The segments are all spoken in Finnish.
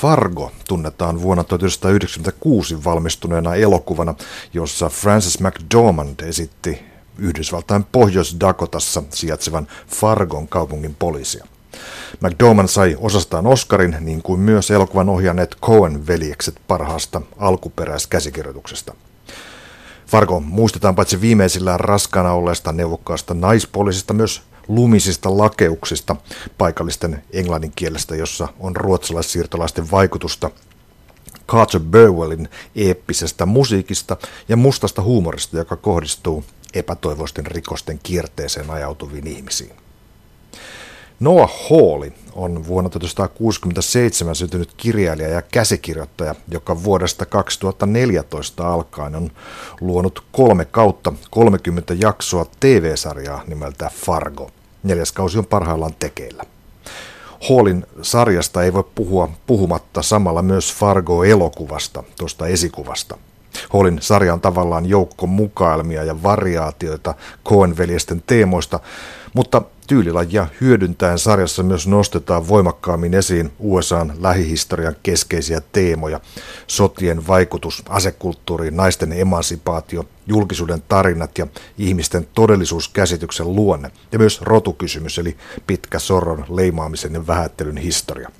Fargo tunnetaan vuonna 1996 valmistuneena elokuvana, jossa Francis McDormand esitti Yhdysvaltain Pohjois-Dakotassa sijaitsevan Fargon kaupungin poliisia. McDormand sai osastaan Oscarin, niin kuin myös elokuvan ohjanneet Cohen-veljekset parhaasta alkuperäiskäsikirjoituksesta. Fargo muistetaan paitsi viimeisillään raskaana olleesta neuvokkaasta naispoliisista myös lumisista lakeuksista paikallisten englannin kielestä, jossa on ruotsalaissiirtolaisten vaikutusta, Carter Burwellin eeppisestä musiikista ja mustasta huumorista, joka kohdistuu epätoivoisten rikosten kierteeseen ajautuviin ihmisiin. Noah Hawley on vuonna 1967 syntynyt kirjailija ja käsikirjoittaja, joka vuodesta 2014 alkaen on luonut kolme kautta 30 jaksoa TV-sarjaa nimeltä Fargo. Neljäs kausi on parhaillaan tekeillä. Hallin sarjasta ei voi puhua puhumatta samalla myös Fargo-elokuvasta, tuosta esikuvasta. Hallin sarja on tavallaan joukko mukailmia ja variaatioita Coen-veljesten teemoista, mutta tyylilajia hyödyntäen sarjassa myös nostetaan voimakkaammin esiin USAn lähihistorian keskeisiä teemoja. Sotien vaikutus asekulttuuriin, naisten emansipaatio, julkisuuden tarinat ja ihmisten todellisuuskäsityksen luonne ja myös rotukysymys eli pitkä sorron leimaamisen ja vähättelyn historia.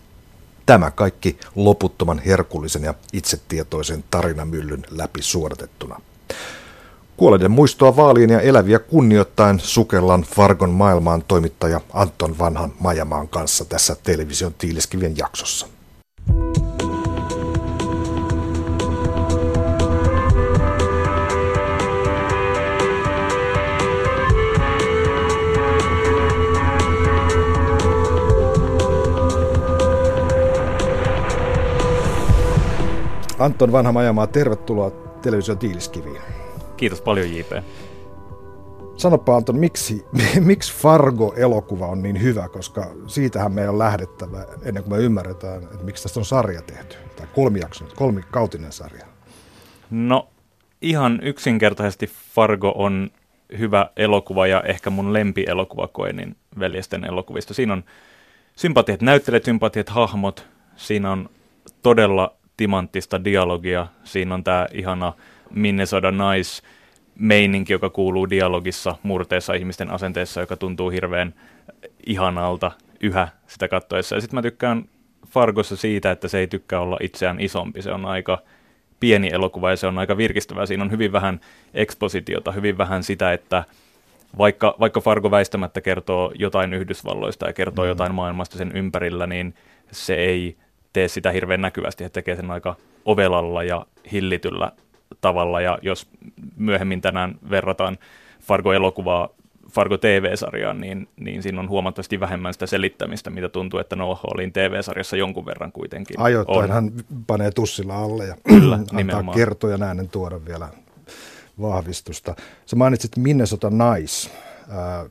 Tämä kaikki loputtoman herkullisen ja itsetietoisen tarinamyllyn läpi suodatettuna. Kuolleiden muistoa vaaliin ja eläviä kunnioittain sukellan Fargon maailmaan toimittaja Anton Vanhan Majamaan kanssa tässä television tiiliskivien jaksossa. Anton Vanha Majamaa, tervetuloa television tiiliskiviin. Kiitos paljon JP. Sanopa Anton, miksi, miksi Fargo-elokuva on niin hyvä, koska siitähän meidän on lähdettävä ennen kuin me ymmärretään, että miksi tästä on sarja tehty, tai kolmijakson, kolmikautinen sarja. No ihan yksinkertaisesti Fargo on hyvä elokuva ja ehkä mun lempielokuva Koenin veljesten elokuvista. Siinä on sympatiat näyttelijät, sympatiat hahmot, siinä on todella timanttista dialogia, siinä on tämä ihana Minnesota Nice meininki, joka kuuluu dialogissa, murteessa ihmisten asenteessa, joka tuntuu hirveän ihanalta yhä sitä kattoessa. Ja sitten mä tykkään Fargossa siitä, että se ei tykkää olla itseään isompi. Se on aika pieni elokuva ja se on aika virkistävää. Siinä on hyvin vähän ekspositiota, hyvin vähän sitä, että vaikka, vaikka Fargo väistämättä kertoo jotain Yhdysvalloista ja kertoo mm. jotain maailmasta sen ympärillä, niin se ei tee sitä hirveän näkyvästi. He tekee sen aika ovelalla ja hillityllä tavalla, ja jos myöhemmin tänään verrataan Fargo-elokuvaa Fargo TV-sarjaan, niin, niin siinä on huomattavasti vähemmän sitä selittämistä, mitä tuntuu, että Noah Hallin TV-sarjassa jonkun verran kuitenkin Ajoittain on. hän panee tussilla alle ja Kyllä, antaa nimenomaan. kertoja äänen tuoda vielä vahvistusta. Sä mainitsit Minnesota Nice. Äh,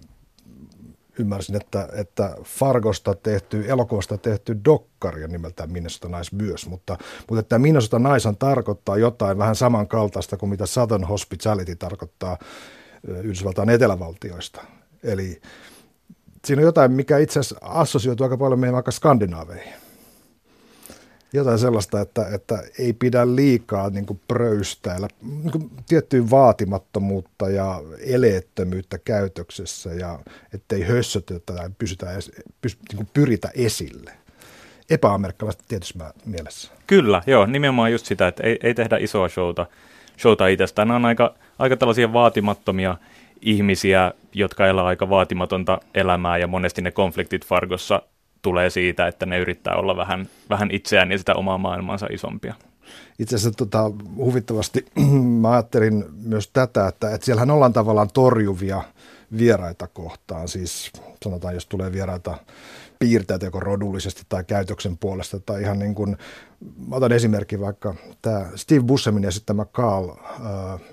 ymmärsin, että, että Fargosta tehty, elokuvasta tehty dokkari nimeltään Minnesota Nice myös, mutta, mutta että Minnesota Nice tarkoittaa jotain vähän samankaltaista kuin mitä Southern Hospitality tarkoittaa Yhdysvaltain etelävaltioista. Eli siinä on jotain, mikä itse asiassa assosioituu aika paljon meidän vaikka skandinaaveihin jotain sellaista, että, että ei pidä liikaa niin kuin pröystäillä niin kuin tiettyä vaatimattomuutta ja eleettömyyttä käytöksessä ja ettei hössötetä tai pysytä, pys, niin kuin pyritä esille. Epäamerikkalaista tietysti mielessä. Kyllä, joo, nimenomaan just sitä, että ei, ei tehdä isoa showta, showta itsestään. Nämä on aika, aika tällaisia vaatimattomia ihmisiä, jotka elää aika vaatimatonta elämää ja monesti ne konfliktit Fargossa tulee siitä, että ne yrittää olla vähän, vähän itseään ja sitä omaa maailmansa isompia. Itse asiassa tota, huvittavasti mä ajattelin myös tätä, että, että siellähän ollaan tavallaan torjuvia vieraita kohtaan. Siis sanotaan, jos tulee vieraita piirteitä joko rodullisesti tai käytöksen puolesta tai ihan niin kuin, otan esimerkki vaikka tämä Steve Buscemin esittämä Carl uh,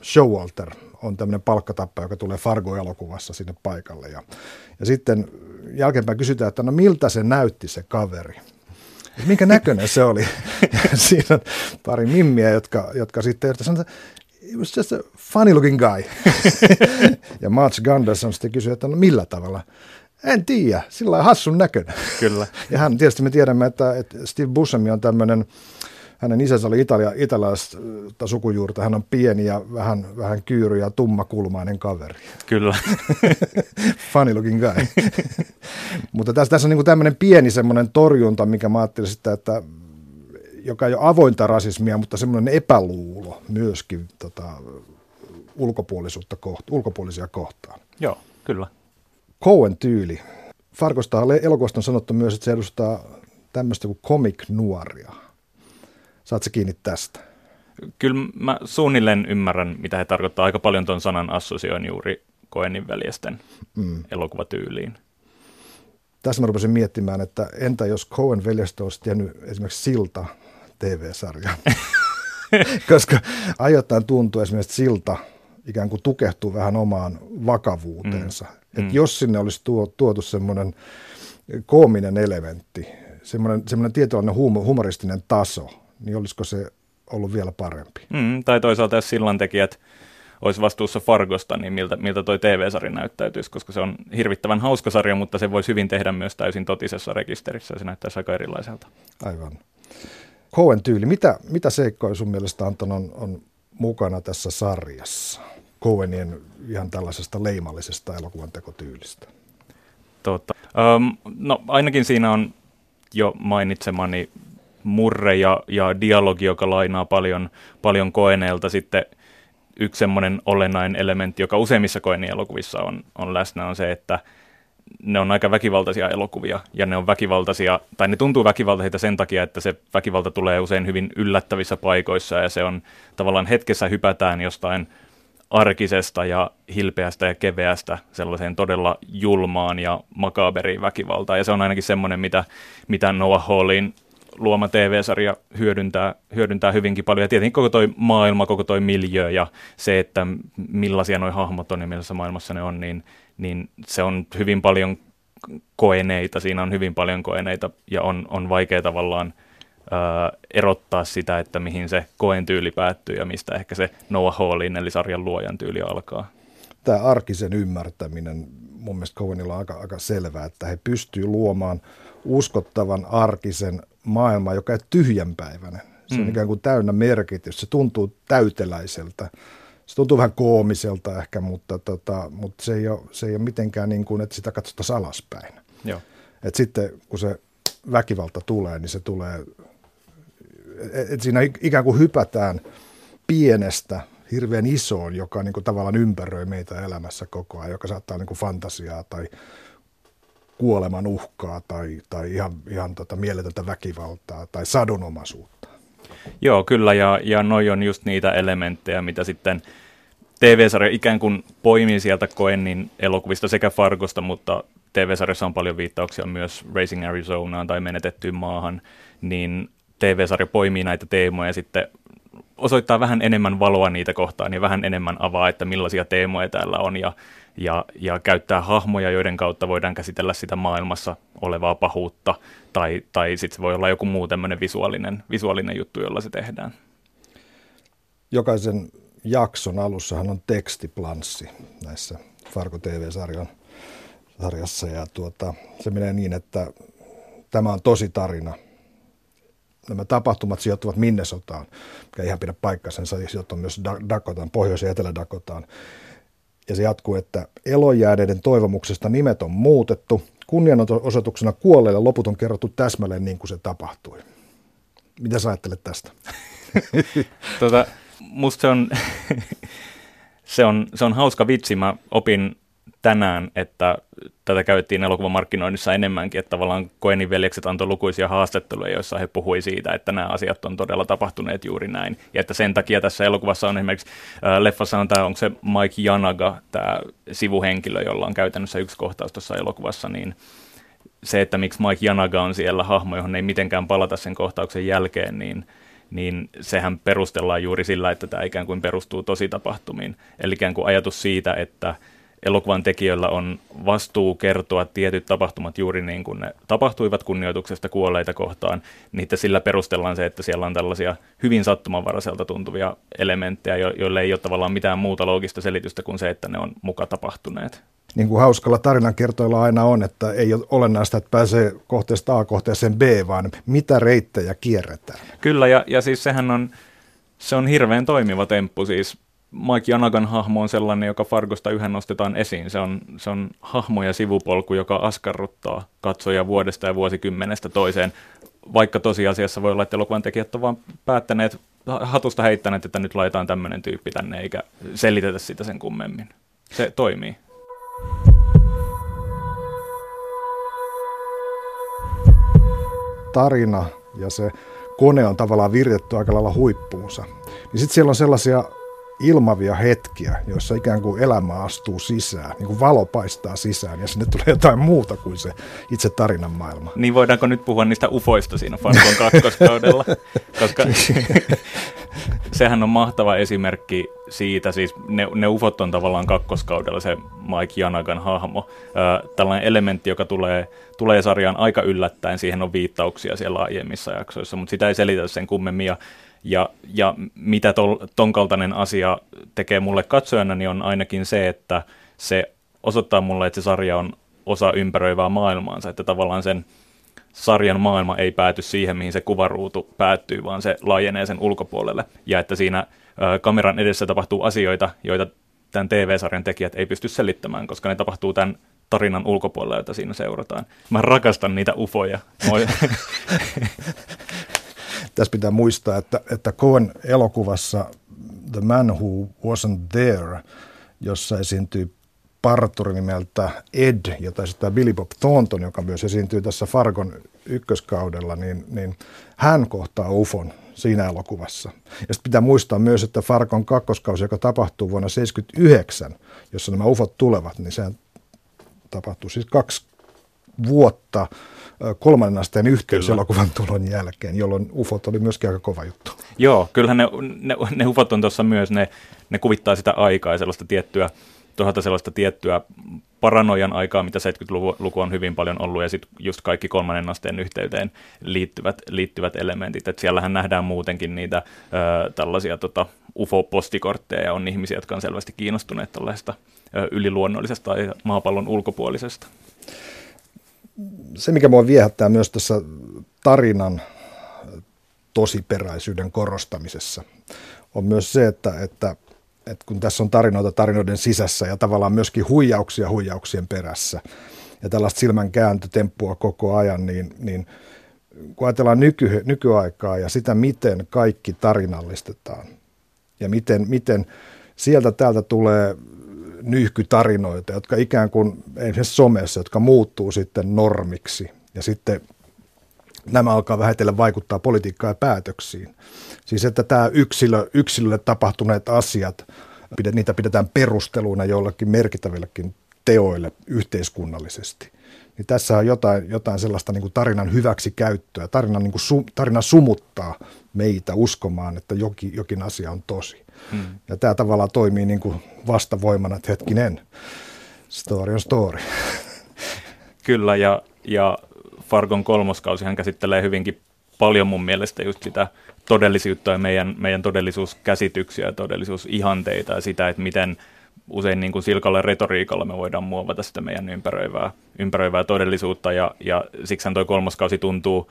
Showalter on tämmöinen palkkatappa, joka tulee Fargo-elokuvassa sinne paikalle ja, ja sitten jälkeenpäin kysytään, että no miltä se näytti se kaveri. Et minkä näköinen se oli. siinä on pari mimmiä, jotka, jotka sitten sanotaan, it was just a funny looking guy. ja March Gunderson sitten kysyi, että no millä tavalla. En tiedä, sillä on hassun näköinen. Kyllä. Ja hän, tietysti me tiedämme, että, että Steve Buscemi on tämmöinen, hänen isänsä oli Italia, italaista sukujuurta, hän on pieni ja vähän, vähän kyyry ja tummakulmainen kaveri. Kyllä. Funny looking guy. Mutta tässä, tässä on niin tämmöinen pieni semmoinen torjunta, mikä mä ajattelin sitä, että joka ei ole avointa rasismia, mutta semmoinen epäluulo myöskin tota, ulkopuolisuutta kohta, ulkopuolisia kohtaan. Joo, kyllä. Cohen tyyli. Farkosta elokuvasta on sanottu myös, että se edustaa tämmöistä kuin comic nuoria. Saat se kiinni tästä? Kyllä mä suunnilleen ymmärrän, mitä he tarkoittaa. Aika paljon tuon sanan assosioin juuri Cohenin veljesten mm. elokuvatyyliin. Tässä mä rupesin miettimään, että entä jos Cohen veljestä olisi tehnyt esimerkiksi Silta TV-sarja. Koska ajoittain tuntuu esimerkiksi, että Silta ikään kuin tukehtuu vähän omaan vakavuuteensa. Mm. Että mm. jos sinne olisi tuo, tuotu semmoinen koominen elementti, semmoinen, semmoinen tietynlainen humoristinen taso, niin olisiko se ollut vielä parempi? Mm, tai toisaalta jos sillantekijät olisi vastuussa Fargosta, niin miltä, miltä toi TV-sarja näyttäytyisi, koska se on hirvittävän hauska sarja, mutta se voisi hyvin tehdä myös täysin totisessa rekisterissä, ja se näyttäisi aika erilaiselta. Aivan. Cohen tyyli, mitä, mitä seikkoja sun mielestä Anton on, on mukana tässä sarjassa? Cohenien ihan tällaisesta leimallisesta elokuvan tekotyylistä? Tota, um, no ainakin siinä on jo mainitsemani murre ja, ja dialogi, joka lainaa paljon, paljon koeneelta sitten yksi semmoinen olennainen elementti, joka useimmissa koenien elokuvissa on, on läsnä, on se, että ne on aika väkivaltaisia elokuvia, ja ne on väkivaltaisia, tai ne tuntuu väkivaltaisilta sen takia, että se väkivalta tulee usein hyvin yllättävissä paikoissa, ja se on tavallaan hetkessä hypätään jostain arkisesta ja hilpeästä ja keveästä sellaiseen todella julmaan ja makaberiin väkivaltaan. Ja se on ainakin semmoinen, mitä, mitä Noah Hallin luoma TV-sarja hyödyntää, hyödyntää hyvinkin paljon. Ja tietenkin koko toi maailma, koko toi miljö ja se, että millaisia nuo hahmot on ja millaisessa maailmassa ne on, niin, niin se on hyvin paljon koeneita, siinä on hyvin paljon koeneita ja on, on vaikea tavallaan ää, erottaa sitä, että mihin se koen tyyli päättyy ja mistä ehkä se Noah Hallin eli sarjan luojan tyyli alkaa. Tämä arkisen ymmärtäminen, mun mielestä Cohenilla on aika, aika selvää, että he pystyvät luomaan uskottavan arkisen maailman, joka ei tyhjänpäiväinen. Se on mm. ikään kuin täynnä merkitys, se tuntuu täyteläiseltä se tuntuu vähän koomiselta ehkä, mutta, tota, mutta se, ei ole, se ei ole mitenkään niin kuin, että sitä katsotaan alaspäin. Joo. Et sitten kun se väkivalta tulee, niin se tulee, että siinä ikään kuin hypätään pienestä hirveän isoon, joka niin kuin tavallaan ympäröi meitä elämässä koko ajan, joka saattaa niin kuin fantasiaa tai kuoleman uhkaa tai, tai ihan, ihan tota mieletöntä väkivaltaa tai sadonomaisuutta. Joo, kyllä, ja, ja noi on just niitä elementtejä, mitä sitten TV-sarja ikään kuin poimii sieltä Koennin elokuvista sekä Fargosta, mutta TV-sarjassa on paljon viittauksia myös Racing Arizonaan tai Menetettyyn maahan, niin TV-sarja poimii näitä teemoja ja sitten osoittaa vähän enemmän valoa niitä kohtaan ja vähän enemmän avaa, että millaisia teemoja täällä on ja, ja, ja käyttää hahmoja, joiden kautta voidaan käsitellä sitä maailmassa olevaa pahuutta tai, tai sitten se voi olla joku muu tämmöinen visuaalinen, visuaalinen juttu, jolla se tehdään. Jokaisen jakson alussahan on tekstiplanssi näissä Fargo TV-sarjan sarjassa ja tuota, se menee niin, että tämä on tosi tarina. Nämä tapahtumat sijoittuvat Minnesotaan, mikä ei ihan pidä paikkansa, se sijoittuu myös Dakotaan, Pohjois- ja Etelä-Dakotaan. Ja se jatkuu, että elonjääneiden toivomuksesta nimet on muutettu, kunnianosoituksena kuolleille loput on kerrottu täsmälleen niin kuin se tapahtui. Mitä sä ajattelet tästä? tota, musta se on, se, on, se on hauska vitsi. Mä opin tänään, että tätä käytettiin elokuvamarkkinoinnissa enemmänkin, että tavallaan Koenin veljekset antoi lukuisia haastatteluja, joissa he puhui siitä, että nämä asiat on todella tapahtuneet juuri näin. Ja että sen takia tässä elokuvassa on esimerkiksi, äh, leffassa on tämä, onko se Mike Janaga, tämä sivuhenkilö, jolla on käytännössä yksi kohtaus tuossa elokuvassa, niin se, että miksi Mike Janaga on siellä hahmo, johon ei mitenkään palata sen kohtauksen jälkeen, niin niin sehän perustellaan juuri sillä, että tämä ikään kuin perustuu tositapahtumiin. Eli ikään kuin ajatus siitä, että elokuvan tekijöillä on vastuu kertoa tietyt tapahtumat juuri niin kuin ne tapahtuivat kunnioituksesta kuolleita kohtaan, niin sillä perustellaan se, että siellä on tällaisia hyvin sattumanvaraiselta tuntuvia elementtejä, jo- joille ei ole tavallaan mitään muuta loogista selitystä kuin se, että ne on muka tapahtuneet. niin kuin hauskalla tarinankertoilla aina on, että ei ole olennaista, että pääsee kohteesta A kohteeseen B, vaan mitä reittejä kierretään. Kyllä, ja, ja siis sehän on, se on hirveän toimiva temppu. Siis Mike Janagan hahmo on sellainen, joka Fargosta yhden nostetaan esiin. Se on, se on hahmo ja sivupolku, joka askarruttaa katsoja vuodesta ja vuosikymmenestä toiseen, vaikka tosiasiassa voi olla, että elokuvan tekijät ovat päättäneet, hatusta heittäneet, että nyt laitetaan tämmöinen tyyppi tänne, eikä selitetä sitä sen kummemmin. Se toimii. Tarina ja se kone on tavallaan viritetty aika lailla huippuunsa. Niin sitten siellä on sellaisia ilmavia hetkiä, joissa ikään kuin elämä astuu sisään, niin kuin valo paistaa sisään ja sinne tulee jotain muuta kuin se itse tarinan maailma. Niin voidaanko nyt puhua niistä ufoista siinä Farkon kakkoskaudella? Koska sehän on mahtava esimerkki siitä, siis ne, ne ufot on tavallaan kakkoskaudella se Mike Janagan hahmo. Ö, tällainen elementti, joka tulee, tulee sarjaan aika yllättäen, siihen on viittauksia siellä aiemmissa jaksoissa, mutta sitä ei selitä sen kummemmin. Ja ja, ja mitä tol, ton kaltainen asia tekee mulle katsojana, niin on ainakin se, että se osoittaa mulle, että se sarja on osa ympäröivää maailmaansa, että tavallaan sen sarjan maailma ei pääty siihen, mihin se kuvaruutu päättyy, vaan se laajenee sen ulkopuolelle. Ja että siinä ö, kameran edessä tapahtuu asioita, joita tämän TV-sarjan tekijät ei pysty selittämään, koska ne tapahtuu tämän tarinan ulkopuolella, jota siinä seurataan. Mä rakastan niitä ufoja. Tässä pitää muistaa, että, että Cohen elokuvassa The Man Who Wasn't There, jossa esiintyy parturi nimeltä Ed, jota esittää Billy Bob Thornton, joka myös esiintyy tässä Fargon ykköskaudella, niin, niin hän kohtaa UFON siinä elokuvassa. Ja sitten pitää muistaa myös, että Fargon kakkoskausi, joka tapahtuu vuonna 1979, jossa nämä UFOt tulevat, niin se tapahtuu siis kaksi vuotta kolmannen asteen yhteyselokuvan tulon jälkeen, jolloin UFOt oli myöskin aika kova juttu. Joo, kyllähän ne, ne, ne UFOt on tuossa myös, ne, ne kuvittaa sitä aikaa ja sellaista tiettyä, tuota sellaista tiettyä paranoian aikaa, mitä 70-luku on hyvin paljon ollut, ja sitten just kaikki kolmannen asteen yhteyteen liittyvät, liittyvät elementit. Et siellähän nähdään muutenkin niitä ö, tällaisia tota, UFO-postikortteja, ja on ihmisiä, jotka on selvästi kiinnostuneet tällaista ö, yliluonnollisesta tai maapallon ulkopuolisesta se, mikä mua viehättää myös tässä tarinan tosiperäisyyden korostamisessa, on myös se, että, että, että kun tässä on tarinoita tarinoiden sisässä ja tavallaan myöskin huijauksia huijauksien perässä ja tällaista silmän kääntötemppua koko ajan, niin, niin kun ajatellaan nyky, nykyaikaa ja sitä, miten kaikki tarinallistetaan ja miten, miten sieltä täältä tulee nyyhkytarinoita, jotka ikään kuin esimerkiksi somessa, jotka muuttuu sitten normiksi ja sitten nämä alkaa vähitellen vaikuttaa politiikkaan ja päätöksiin. Siis että tämä yksilö, yksilölle tapahtuneet asiat, niitä pidetään perusteluna jollekin merkittävillekin teoille yhteiskunnallisesti. Niin tässä on jotain, jotain sellaista niin kuin tarinan hyväksi käyttöä. Tarina, niin kuin su, tarina sumuttaa meitä uskomaan, että jokin, jokin asia on tosi. Hmm. Ja tämä tavallaan toimii niin kuin vastavoimana, että hetkinen, story on story. Kyllä, ja, ja Fargon kolmoskausihan käsittelee hyvinkin paljon mun mielestä just sitä todellisuutta ja meidän, meidän todellisuuskäsityksiä ja todellisuusihanteita ja sitä, että miten usein niin kuin silkalla retoriikalla me voidaan muovata sitä meidän ympäröivää, ympäröivää todellisuutta ja, ja siksi toi kolmoskausi tuntuu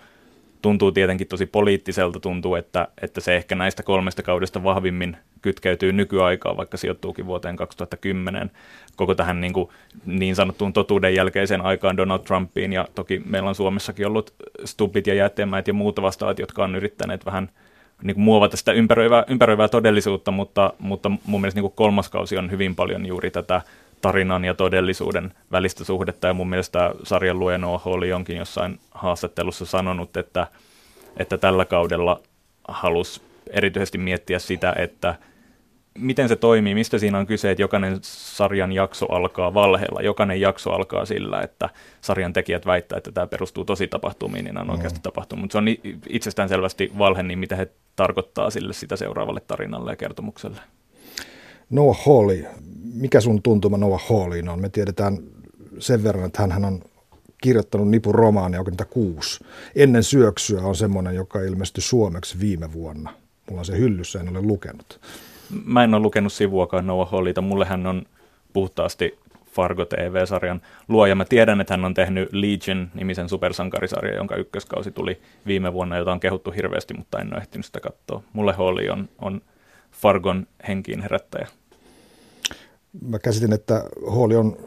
tuntuu tietenkin tosi poliittiselta, tuntuu, että, että se ehkä näistä kolmesta kaudesta vahvimmin kytkeytyy nykyaikaan, vaikka sijoittuukin vuoteen 2010 koko tähän niin, kuin niin sanottuun totuuden jälkeiseen aikaan Donald Trumpiin, ja toki meillä on Suomessakin ollut stupit ja jättemäät ja muut vastaavat, jotka on yrittäneet vähän niin kuin muovata sitä ympäröivää, ympäröivää todellisuutta, mutta, mutta mun mielestä niin kuin kolmas kausi on hyvin paljon juuri tätä tarinan ja todellisuuden välistä suhdetta. Ja mun mielestä sarjan Noah oli jonkin jossain haastattelussa sanonut, että, että tällä kaudella halusi erityisesti miettiä sitä, että miten se toimii, mistä siinä on kyse, että jokainen sarjan jakso alkaa valheella. Jokainen jakso alkaa sillä, että sarjan tekijät väittää, että tämä perustuu tosi tapahtumiin, niin on oikeasti mm. tapahtunut. Mutta se on itsestään selvästi valhe, niin mitä he tarkoittaa sille sitä seuraavalle tarinalle ja kertomukselle. Noah Hawley, mikä sun tuntuma Noah Hawleyin on? Me tiedetään sen verran, että hän on kirjoittanut nipun romaania 96. Ennen syöksyä on semmoinen, joka ilmestyi suomeksi viime vuonna. Mulla on se hyllyssä, en ole lukenut. Mä en ole lukenut sivuakaan Noah Hawleyta. Mulle hän on puhtaasti Fargo TV-sarjan luoja. Mä tiedän, että hän on tehnyt Legion-nimisen supersankarisarjan, jonka ykköskausi tuli viime vuonna, jota on kehuttu hirveästi, mutta en ole ehtinyt sitä katsoa. Mulle Holly on, on Fargon henkiin herättäjä. Mä käsitin, että Holly on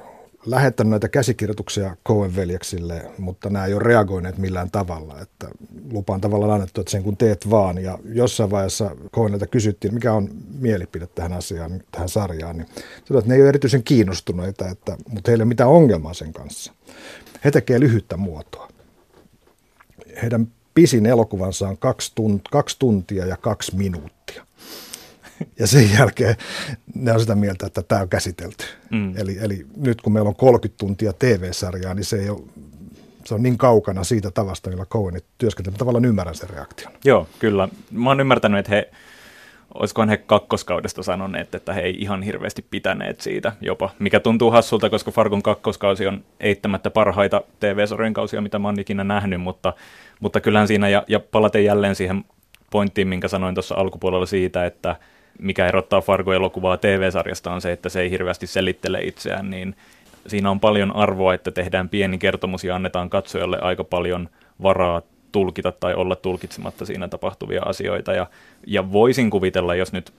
lähettänyt näitä käsikirjoituksia Coen veljeksille, mutta nämä ei ole reagoineet millään tavalla. Että lupaan tavallaan annettu, että sen kun teet vaan. Ja jossain vaiheessa Coenilta kysyttiin, mikä on mielipide tähän asiaan, tähän sarjaan. Niin sanoi, että ne ei ole erityisen kiinnostuneita, että, mutta heillä ei ole mitään ongelmaa sen kanssa. He tekevät lyhyttä muotoa. Heidän pisin elokuvansa on kaksi, tunt, kaksi tuntia ja kaksi minuuttia. Ja sen jälkeen ne on sitä mieltä, että tämä on käsitelty. Mm. Eli, eli nyt kun meillä on 30 tuntia TV-sarjaa, niin se ei ole se on niin kaukana siitä tavasta, millä Cohenit työskentelee. Tavallaan ymmärrän sen reaktion. Joo, kyllä. Mä oon ymmärtänyt, että he, olisikohan he kakkoskaudesta sanoneet, että he ei ihan hirveästi pitäneet siitä jopa, mikä tuntuu hassulta, koska Fargon kakkoskausi on eittämättä parhaita TV-sarjojen kausia, mitä mä oon ikinä nähnyt, mutta, mutta kyllähän siinä, ja, ja palaten jälleen siihen pointtiin, minkä sanoin tuossa alkupuolella siitä, että mikä erottaa Fargo-elokuvaa TV-sarjasta on se, että se ei hirveästi selittele itseään, niin siinä on paljon arvoa, että tehdään pieni kertomus ja annetaan katsojalle aika paljon varaa tulkita tai olla tulkitsematta siinä tapahtuvia asioita. Ja, ja voisin kuvitella, jos nyt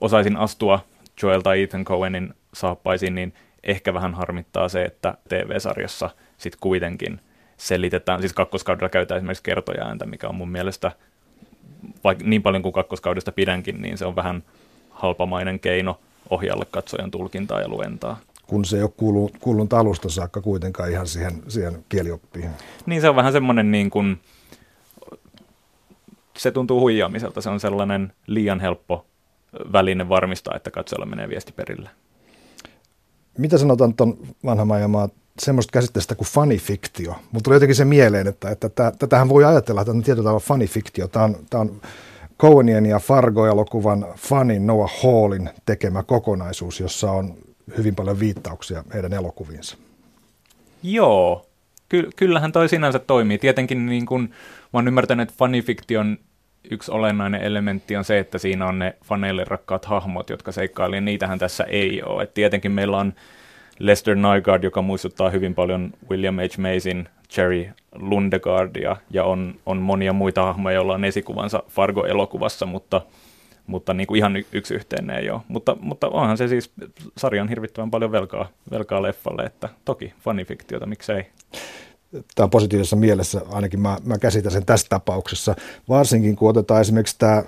osaisin astua Joel tai Ethan Cohenin saappaisiin, niin ehkä vähän harmittaa se, että TV-sarjassa sitten kuitenkin selitetään, siis kakkoskaudella käytetään esimerkiksi kertoja mikä on mun mielestä – vaikka niin paljon kuin kakkoskaudesta pidänkin, niin se on vähän halpamainen keino ohjaalle katsojan tulkintaa ja luentaa. Kun se ei ole kuulunut, kuulunut alusta saakka kuitenkaan ihan siihen, siihen kielioppiin. Niin se on vähän semmoinen niin kuin, se tuntuu huijaamiselta. Se on sellainen liian helppo väline varmistaa, että katsojalla menee viesti perille. Mitä sanotaan tuon vanhan maailmaa semmoista käsitteestä kuin fanifiktio. Mutta tuli jotenkin se mieleen, että, että, tätähän voi ajatella, että on tietyllä tavalla fanifiktio. Tämä on, tämä on Coenien ja Fargo-elokuvan fanin Noah Hallin tekemä kokonaisuus, jossa on hyvin paljon viittauksia heidän elokuviinsa. Joo, Ky- kyllähän toi sinänsä toimii. Tietenkin niin kun, mä oon ymmärtänyt, että fanifiktion yksi olennainen elementti on se, että siinä on ne faneille rakkaat hahmot, jotka seikkailee. Niitähän tässä ei ole. Et tietenkin meillä on Lester Nygaard, joka muistuttaa hyvin paljon William H. Mason, Jerry Lundegaardia ja on, on monia muita hahmoja, joilla on esikuvansa Fargo-elokuvassa, mutta, mutta niin kuin ihan yksi yhteen ei ole. Mutta, mutta onhan se siis sarjan hirvittävän paljon velkaa, velkaa leffalle, että toki fanifiktiota, miksei. Tämä on positiivisessa mielessä, ainakin mä, mä käsitän sen tässä tapauksessa, varsinkin kun otetaan esimerkiksi tämä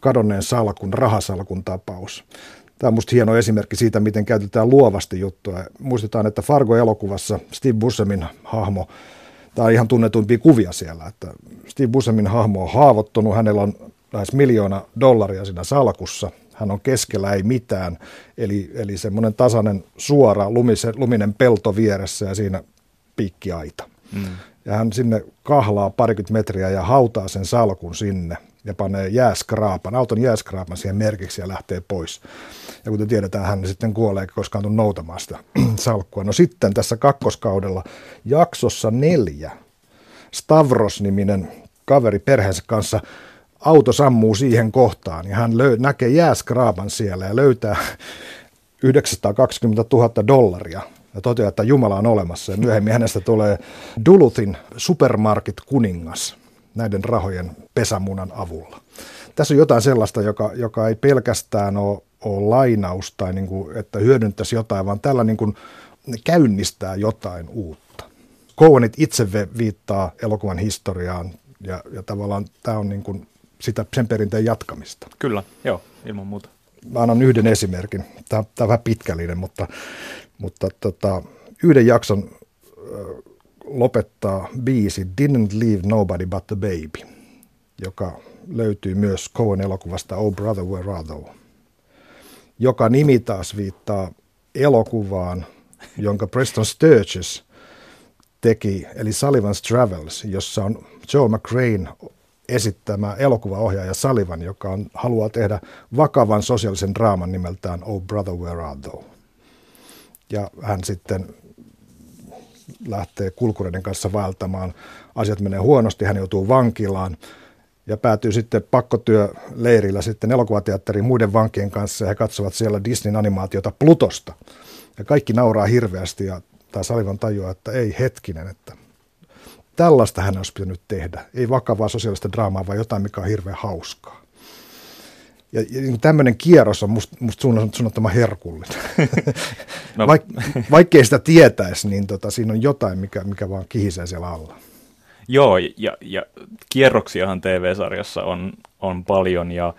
kadonneen salkun, rahasalkun tapaus. Tämä on minusta hieno esimerkki siitä, miten käytetään luovasti juttua. Muistetaan, että Fargo-elokuvassa Steve Buscemin hahmo, tämä on ihan tunnetuimpia kuvia siellä, että Steve Buscemin hahmo on haavoittunut, hänellä on lähes miljoona dollaria siinä salkussa, hän on keskellä ei mitään, eli, eli semmoinen tasainen suora lumisen, luminen pelto vieressä ja siinä piikkiaita. Mm. Ja hän sinne kahlaa parikymmentä metriä ja hautaa sen salkun sinne ja panee jääskraapan, auton jääskraapan siihen merkiksi ja lähtee pois. Ja kuten tiedetään, hän sitten kuolee, koska on noutamaan sitä salkkua. No sitten tässä kakkoskaudella jaksossa neljä Stavros-niminen kaveri perheensä kanssa auto sammuu siihen kohtaan ja hän löy- näkee jääskraapan siellä ja löytää 920 000 dollaria ja toteaa, että Jumala on olemassa. Ja myöhemmin hänestä tulee Duluthin supermarket-kuningas näiden rahojen pesämunan avulla. Tässä on jotain sellaista, joka, joka ei pelkästään ole, ole lainaus tai niin kuin, että hyödyntäisi jotain, vaan tällä niin kuin käynnistää jotain uutta. Coenit itse viittaa elokuvan historiaan ja, ja tavallaan tämä on niin kuin sitä, sen perinteen jatkamista. Kyllä, joo, ilman muuta. Mä annan yhden esimerkin. Tämä, tämä on vähän pitkällinen, mutta, mutta tota, yhden jakson lopettaa biisi Didn't Leave Nobody But The Baby, joka löytyy myös Coen elokuvasta Oh Brother Where Are Thou, joka nimi taas viittaa elokuvaan, jonka Preston Sturges teki, eli Sullivan's Travels, jossa on Joe McRae esittämä elokuvaohjaaja Sullivan, joka on, haluaa tehdä vakavan sosiaalisen draaman nimeltään Oh Brother Where Are Thou. Ja hän sitten lähtee kulkureiden kanssa vaeltamaan. Asiat menee huonosti, hän joutuu vankilaan ja päätyy sitten pakkotyöleirillä sitten elokuvateatteriin muiden vankien kanssa ja he katsovat siellä Disneyn animaatiota Plutosta. Ja kaikki nauraa hirveästi ja taas Salivan tajuaa, että ei hetkinen, että tällaista hän olisi pitänyt tehdä. Ei vakavaa sosiaalista draamaa, vaan jotain, mikä on hirveän hauskaa. Ja, ja niin tämmöinen kierros on musta must suunnattoman herkullinen. No. Vaik, vaikkei sitä tietäisi, niin tota, siinä on jotain, mikä, mikä vaan kihisee siellä alla. Joo, ja, ja kierroksiahan TV-sarjassa on, on paljon, ja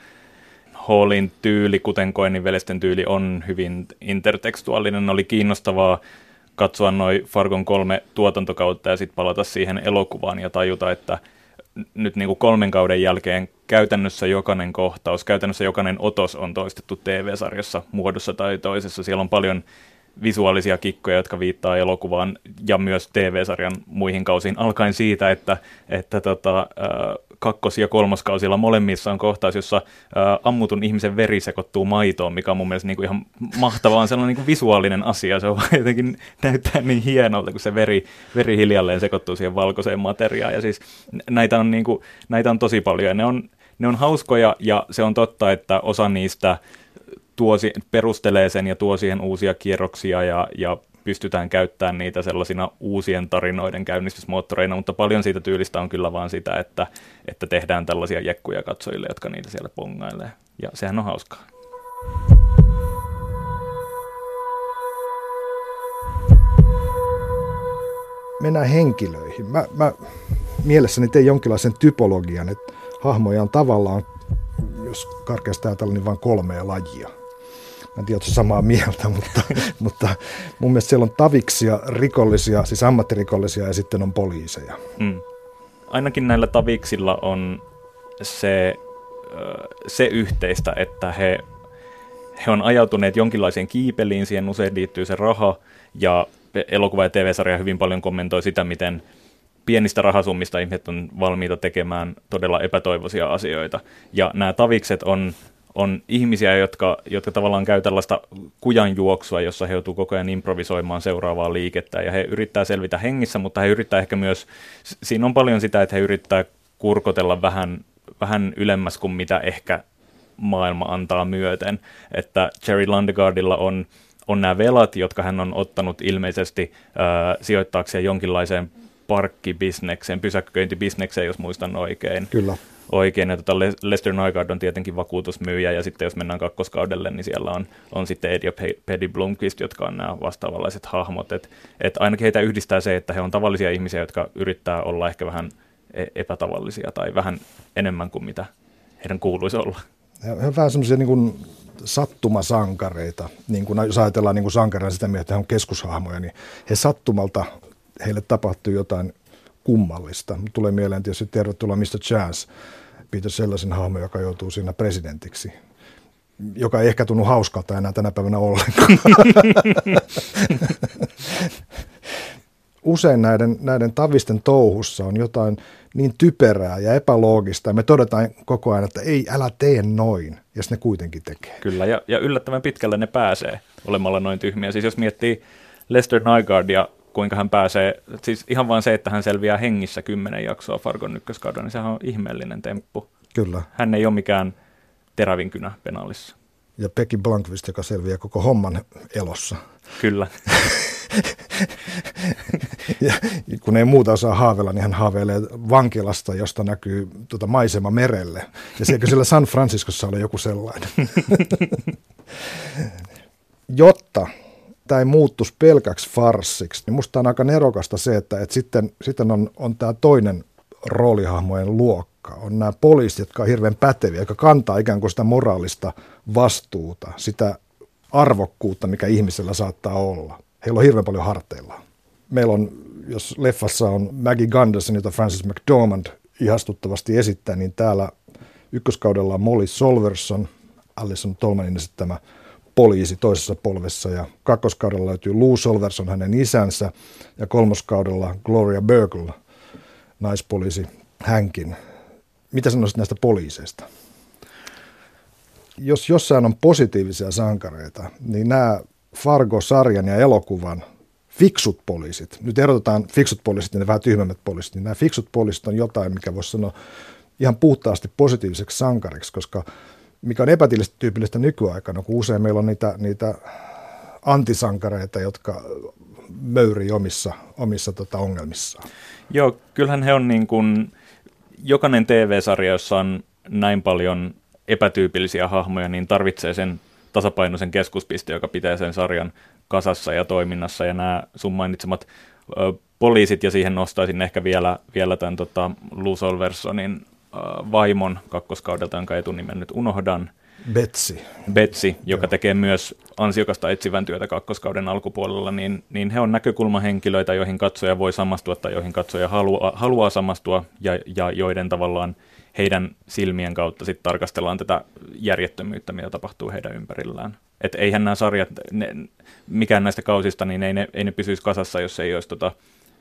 Hallin tyyli, kuten Koenin veljesten tyyli, on hyvin intertekstuaalinen. Oli kiinnostavaa katsoa noin Fargon kolme tuotantokautta ja sitten palata siihen elokuvaan ja tajuta, että nyt niin kuin kolmen kauden jälkeen käytännössä jokainen kohtaus, käytännössä jokainen otos on toistettu TV-sarjassa muodossa tai toisessa. Siellä on paljon visuaalisia kikkoja, jotka viittaa elokuvaan ja myös TV-sarjan muihin kausiin, alkaen siitä, että, että tota, kakkos- ja kolmoskausilla molemmissa on kohtaus, jossa ää, ammutun ihmisen veri sekoittuu maitoon, mikä on mun mielestä niin kuin ihan mahtavaa, on sellainen niin kuin visuaalinen asia, se on jotenkin näyttää niin hienolta, kun se veri, veri hiljalleen sekoittuu siihen valkoiseen materiaan, ja siis näitä on, niin kuin, näitä on tosi paljon, ja ne on, ne on hauskoja, ja se on totta, että osa niistä tuosi, perustelee sen ja tuo siihen uusia kierroksia ja, ja pystytään käyttämään niitä sellaisina uusien tarinoiden käynnistysmoottoreina, mutta paljon siitä tyylistä on kyllä vaan sitä, että, että tehdään tällaisia jekkuja katsojille, jotka niitä siellä pongailee. Ja sehän on hauskaa. Mennään henkilöihin. Mä, mä mielessäni tein jonkinlaisen typologian, että hahmoja on tavallaan, jos karkeasti ajatellaan, niin vain kolmea lajia – en tiedä, samaa mieltä, mutta, mutta mun mielestä siellä on taviksia, rikollisia, siis ammattirikollisia ja sitten on poliiseja. Mm. Ainakin näillä taviksilla on se, se yhteistä, että he, he on ajautuneet jonkinlaiseen kiipeliin, siihen usein liittyy se raha, ja elokuva- ja TV-sarja hyvin paljon kommentoi sitä, miten pienistä rahasummista ihmiset on valmiita tekemään todella epätoivoisia asioita. Ja nämä tavikset on on ihmisiä, jotka, jotka tavallaan käy tällaista kujanjuoksua, jossa he joutuu koko ajan improvisoimaan seuraavaa liikettä. Ja he yrittää selvitä hengissä, mutta he yrittää ehkä myös, siinä on paljon sitä, että he yrittää kurkotella vähän, vähän ylemmäs kuin mitä ehkä maailma antaa myöten, että Jerry Landegardilla on, on nämä velat, jotka hän on ottanut ilmeisesti äh, sijoittaakseen jonkinlaiseen parkkibisnekseen, pysäköintibisnekseen, jos muistan oikein. Kyllä oikein. Ja tota Lester Nygaard on tietenkin vakuutusmyyjä, ja sitten jos mennään kakkoskaudelle, niin siellä on, on sitten Ed ja Paddy Blomqvist, jotka on nämä vastaavanlaiset hahmot. Et, et ainakin heitä yhdistää se, että he on tavallisia ihmisiä, jotka yrittää olla ehkä vähän e-, epätavallisia tai vähän enemmän kuin mitä heidän kuuluisi olla. He ovat vähän semmoisia niin sattumasankareita, niin kuin jos ajatellaan niin kuin sankareina sitä mieltä, että he on keskushahmoja, niin he sattumalta, heille tapahtuu jotain kummallista. Tulee mieleen tietysti tervetuloa Mr. Chance, Peter sellaisen hahmo, joka joutuu siinä presidentiksi joka ei ehkä tunnu hauskalta enää tänä päivänä ollenkaan. Usein näiden, näiden tavisten touhussa on jotain niin typerää ja epäloogista, ja me todetaan koko ajan, että ei, älä tee noin, ja ne kuitenkin tekee. Kyllä, ja, ja yllättävän pitkälle ne pääsee olemalla noin tyhmiä. Siis jos miettii Lester Nygaardia kuinka hän pääsee, siis ihan vain se, että hän selviää hengissä kymmenen jaksoa Fargon ykköskaudella, niin sehän on ihmeellinen temppu. Kyllä. Hän ei ole mikään terävin kynä penaalissa. Ja Pekki Blankvist, joka selviää koko homman elossa. Kyllä. ja kun ei muuta osaa haaveilla, niin hän haaveilee vankilasta, josta näkyy tuota maisema merelle. Ja sieltä siellä San Franciscossa oli joku sellainen. Jotta tämä ei muuttuisi pelkäksi farssiksi, niin musta on aika nerokasta se, että, että sitten, sitten on, on tämä toinen roolihahmojen luokka. On nämä poliisit, jotka on hirveän päteviä, jotka kantaa ikään kuin sitä moraalista vastuuta, sitä arvokkuutta, mikä ihmisellä saattaa olla. Heillä on hirveän paljon harteilla. Meillä on, jos leffassa on Maggie Gunderson, jota Francis McDormand ihastuttavasti esittää, niin täällä ykköskaudella on Molly Solverson, Alison Tolmanin esittämä poliisi toisessa polvessa ja kakkoskaudella löytyy Lou Solverson hänen isänsä ja kolmoskaudella Gloria Burgle, naispoliisi hänkin. Mitä sanoisit näistä poliiseista? Jos jossain on positiivisia sankareita, niin nämä Fargo-sarjan ja elokuvan fiksut poliisit, nyt erotetaan fiksut poliisit ja ne vähän tyhmemmät poliisit, niin nämä fiksut poliisit on jotain, mikä voisi sanoa ihan puhtaasti positiiviseksi sankariksi, koska mikä on epätyypillistä nykyaikana, kun usein meillä on niitä, niitä antisankareita, jotka möyrii omissa, omissa tota, ongelmissaan. Joo, kyllähän he on niin kuin, jokainen TV-sarja, jossa on näin paljon epätyypillisiä hahmoja, niin tarvitsee sen tasapainoisen keskuspiste, joka pitää sen sarjan kasassa ja toiminnassa. Ja nämä sun mainitsemat ö, poliisit, ja siihen nostaisin ehkä vielä, vielä tämän tota, Lou Solversonin vaimon kakkoskaudelta, jonka etunimen nyt unohdan. Betsy. Betsy, joka tekee myös ansiokasta etsivän työtä kakkoskauden alkupuolella, niin, niin he on näkökulmahenkilöitä, joihin katsoja voi samastua tai joihin katsoja haluaa, haluaa samastua ja, ja joiden tavallaan heidän silmien kautta sitten tarkastellaan tätä järjettömyyttä, mitä tapahtuu heidän ympärillään. Että eihän nämä sarjat, ne, mikään näistä kausista, niin ei ne, ei ne pysyisi kasassa, jos ei olisi tota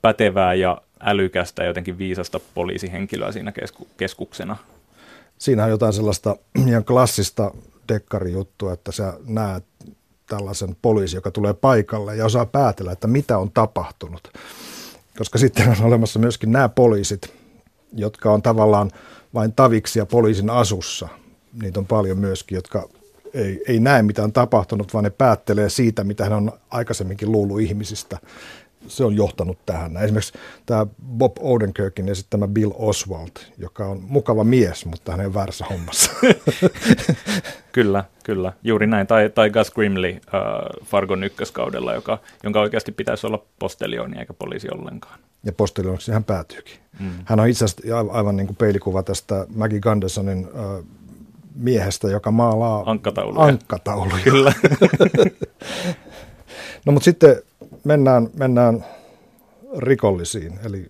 pätevää ja älykästä ja jotenkin viisasta poliisihenkilöä siinä kesku, keskuksena. Siinä on jotain sellaista ihan klassista dekkarijuttua, että sä näet tällaisen poliisi, joka tulee paikalle ja osaa päätellä, että mitä on tapahtunut. Koska sitten on olemassa myöskin nämä poliisit, jotka on tavallaan vain taviksia poliisin asussa. Niitä on paljon myöskin, jotka ei, ei näe mitä on tapahtunut, vaan ne päättelee siitä, mitä hän on aikaisemminkin luullut ihmisistä. Se on johtanut tähän. Esimerkiksi tämä Bob Odenkirkin esittämä Bill Oswald, joka on mukava mies, mutta hän ei väärässä hommassa. kyllä, kyllä. Juuri näin. Tai, tai Gus Grimley äh, Fargon ykköskaudella, joka, jonka oikeasti pitäisi olla postelioni eikä poliisi ollenkaan ja postilioksi hän päätyykin. Mm. Hän on itse asiassa aivan niin kuin peilikuva tästä Maggie Gundersonin äh, miehestä, joka maalaa ankkatauluja. ankkatauluja. Kyllä. no mutta sitten mennään, mennään rikollisiin, eli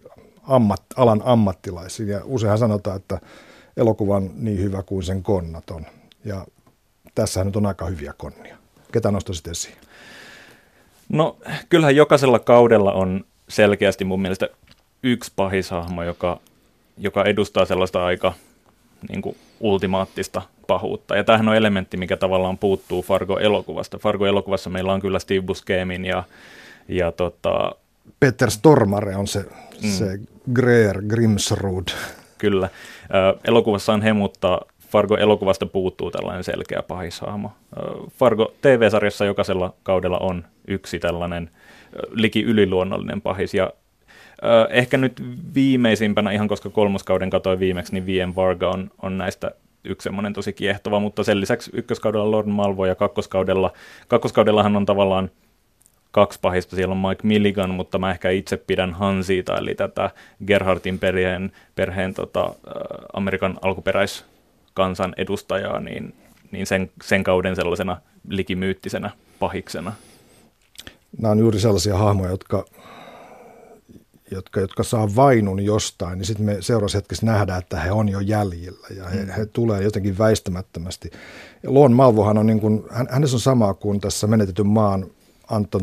ammat, alan ammattilaisiin. Ja useinhan sanotaan, että elokuvan niin hyvä kuin sen konnat on. Ja tässä nyt on aika hyviä konnia. Ketä nostaisit esiin? No kyllähän jokaisella kaudella on selkeästi mun mielestä yksi pahishahmo, joka, joka edustaa sellaista aika niin kuin ultimaattista pahuutta. Ja tämähän on elementti, mikä tavallaan puuttuu Fargo-elokuvasta. Fargo-elokuvassa meillä on kyllä Steve Buscemiin ja, ja tota, Peter Stormare on se, mm. se Greer Grimsrud. Kyllä. elokuvassa on he, mutta Fargo-elokuvasta puuttuu tällainen selkeä pahishahmo. Fargo TV-sarjassa jokaisella kaudella on yksi tällainen – liki yliluonnollinen pahis. Ja ehkä nyt viimeisimpänä, ihan koska kolmoskauden katoi viimeksi, niin VM Varga on, on näistä yksi semmoinen tosi kiehtova, mutta sen lisäksi ykköskaudella Lord Malvo ja kakkoskaudella, kakkoskaudellahan on tavallaan kaksi pahista. Siellä on Mike Milligan, mutta mä ehkä itse pidän Hansita, eli tätä Gerhardin perheen, perheen tota, Amerikan alkuperäiskansan edustajaa, niin, niin sen, sen kauden sellaisena likimyyttisenä pahiksena nämä on juuri sellaisia hahmoja, jotka, jotka, jotka saa vainun jostain, niin sitten me seuraavassa hetkessä nähdään, että he on jo jäljellä ja he, mm. he tulee jotenkin väistämättömästi. Lon Malvohan on niin kuin, hän, hänessä on sama kuin tässä menetetyn maan Anton